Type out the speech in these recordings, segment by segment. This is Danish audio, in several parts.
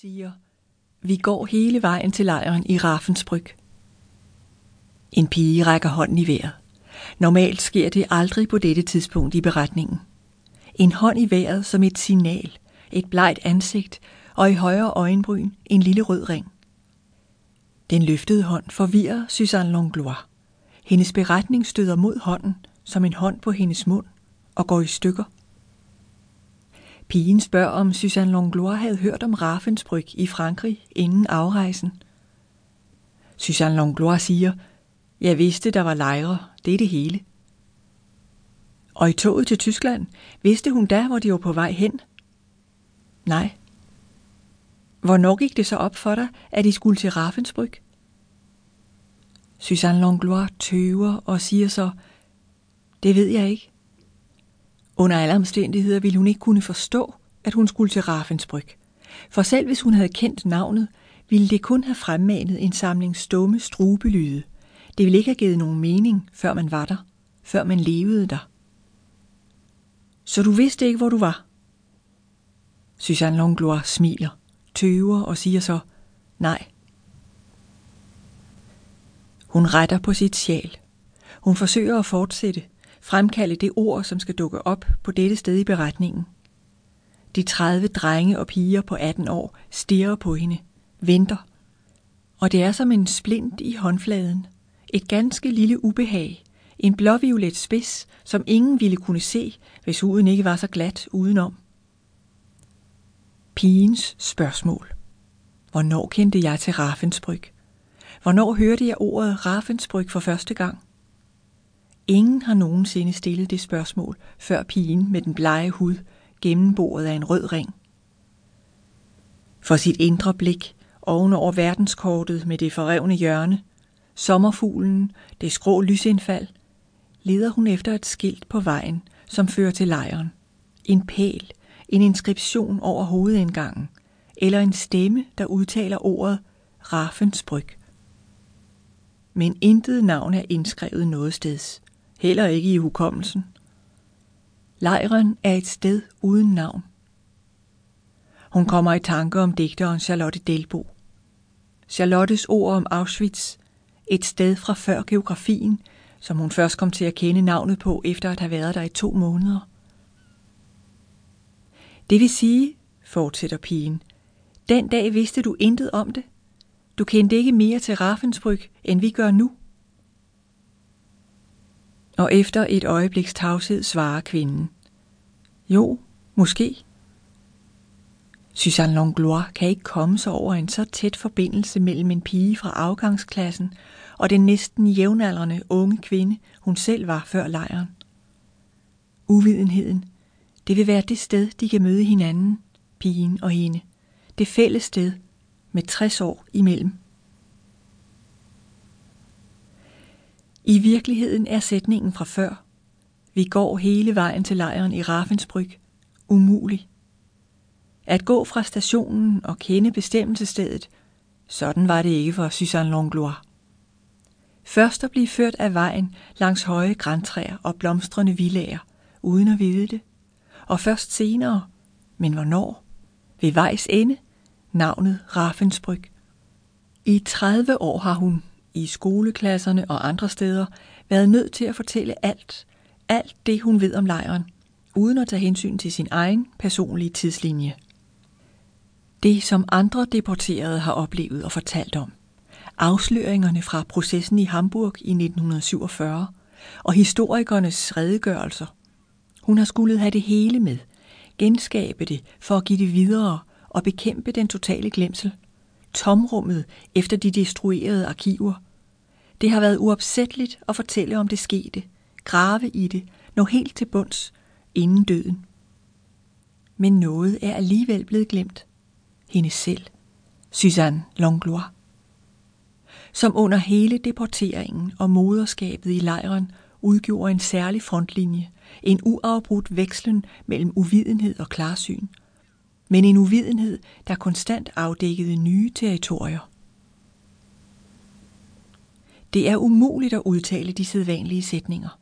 siger, vi går hele vejen til lejren i Raffensbryg. En pige rækker hånden i vejret. Normalt sker det aldrig på dette tidspunkt i beretningen. En hånd i vejret som et signal, et blegt ansigt og i højre øjenbryn en lille rød ring. Den løftede hånd forvirrer Suzanne Langlois. Hendes beretning støder mod hånden som en hånd på hendes mund og går i stykker. Pigen spørger, om Suzanne Langlois havde hørt om Ravensbrück i Frankrig inden afrejsen. Suzanne Langlois siger, jeg vidste, der var lejre, det er det hele. Og i toget til Tyskland, vidste hun da, hvor de var på vej hen? Nej. Hvornår gik det så op for dig, at de skulle til Ravensbrück? Suzanne Langlois tøver og siger så, det ved jeg ikke. Under alle omstændigheder ville hun ikke kunne forstå, at hun skulle til Ravensbrück. For selv hvis hun havde kendt navnet, ville det kun have fremmanet en samling stumme strubelyde. Det ville ikke have givet nogen mening, før man var der, før man levede der. Så du vidste ikke, hvor du var? Suzanne Langlois smiler, tøver og siger så, nej. Hun retter på sit sjal. Hun forsøger at fortsætte, fremkalde det ord, som skal dukke op på dette sted i beretningen. De 30 drenge og piger på 18 år stirrer på hende, venter. Og det er som en splint i håndfladen. Et ganske lille ubehag. En blåviolet spids, som ingen ville kunne se, hvis huden ikke var så glat udenom. Pigens spørgsmål. Hvornår kendte jeg til Raffensbryg? Hvornår hørte jeg ordet Raffensbryg for første gang? Ingen har nogensinde stillet det spørgsmål, før pigen med den blege hud gennemboret af en rød ring. For sit indre blik oven over verdenskortet med det forrevne hjørne, sommerfuglen, det skrå lysindfald, leder hun efter et skilt på vejen, som fører til lejren. En pæl, en inskription over hovedindgangen, eller en stemme, der udtaler ordet Ravensbrück. Men intet navn er indskrevet noget steds heller ikke i hukommelsen. Lejren er et sted uden navn. Hun kommer i tanke om digteren Charlotte Delbo. Charlottes ord om Auschwitz, et sted fra før geografien, som hun først kom til at kende navnet på efter at have været der i to måneder. Det vil sige, fortsætter pigen, den dag vidste du intet om det. Du kendte ikke mere til Raffensbryg, end vi gør nu og efter et øjebliks tavshed svarer kvinden. Jo, måske. Suzanne Langlois kan ikke komme sig over en så tæt forbindelse mellem en pige fra afgangsklassen og den næsten jævnaldrende unge kvinde, hun selv var før lejren. Uvidenheden, det vil være det sted, de kan møde hinanden, pigen og hende. Det fælles sted med 60 år imellem. I virkeligheden er sætningen fra før, vi går hele vejen til lejren i Ravensbrück, umulig. At gå fra stationen og kende bestemmelsestedet, sådan var det ikke for Suzanne Langlois. Først at blive ført af vejen langs høje græntræer og blomstrende villager, uden at vide det. Og først senere, men hvornår? Ved vejs ende, navnet Ravensbrück. I 30 år har hun, i skoleklasserne og andre steder været nødt til at fortælle alt, alt det hun ved om lejren, uden at tage hensyn til sin egen personlige tidslinje. Det, som andre deporterede har oplevet og fortalt om. Afsløringerne fra processen i Hamburg i 1947 og historikernes redegørelser. Hun har skulle have det hele med, genskabe det for at give det videre og bekæmpe den totale glemsel – tomrummet efter de destruerede arkiver. Det har været uopsætteligt at fortælle om det skete, grave i det, nå helt til bunds, inden døden. Men noget er alligevel blevet glemt. Hende selv, Suzanne Langlois. Som under hele deporteringen og moderskabet i lejren udgjorde en særlig frontlinje, en uafbrudt vekslen mellem uvidenhed og klarsyn – men en uvidenhed, der konstant afdækkede nye territorier. Det er umuligt at udtale de sædvanlige sætninger.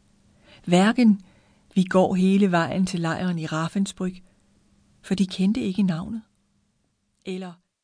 Hverken vi går hele vejen til lejren i Ravensbrück, for de kendte ikke navnet, eller